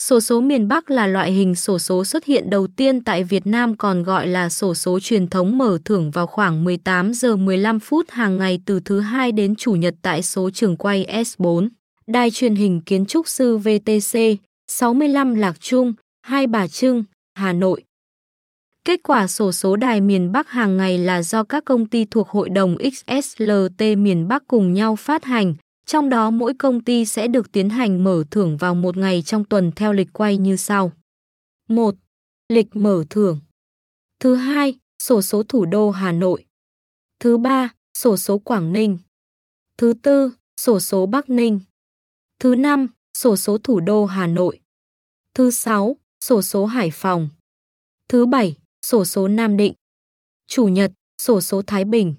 Sổ số miền Bắc là loại hình sổ số xuất hiện đầu tiên tại Việt Nam còn gọi là sổ số truyền thống mở thưởng vào khoảng 18 giờ 15 phút hàng ngày từ thứ hai đến chủ nhật tại số trường quay S4. Đài truyền hình kiến trúc sư VTC 65 Lạc Trung, Hai Bà Trưng, Hà Nội. Kết quả sổ số đài miền Bắc hàng ngày là do các công ty thuộc Hội đồng XSLT miền Bắc cùng nhau phát hành, trong đó mỗi công ty sẽ được tiến hành mở thưởng vào một ngày trong tuần theo lịch quay như sau. 1. Lịch mở thưởng. Thứ hai, sổ số thủ đô Hà Nội. Thứ ba, sổ số Quảng Ninh. Thứ tư, sổ số Bắc Ninh. Thứ năm, sổ số thủ đô Hà Nội. Thứ sáu, sổ số Hải Phòng. Thứ bảy, sổ số Nam Định. Chủ nhật, sổ số Thái Bình.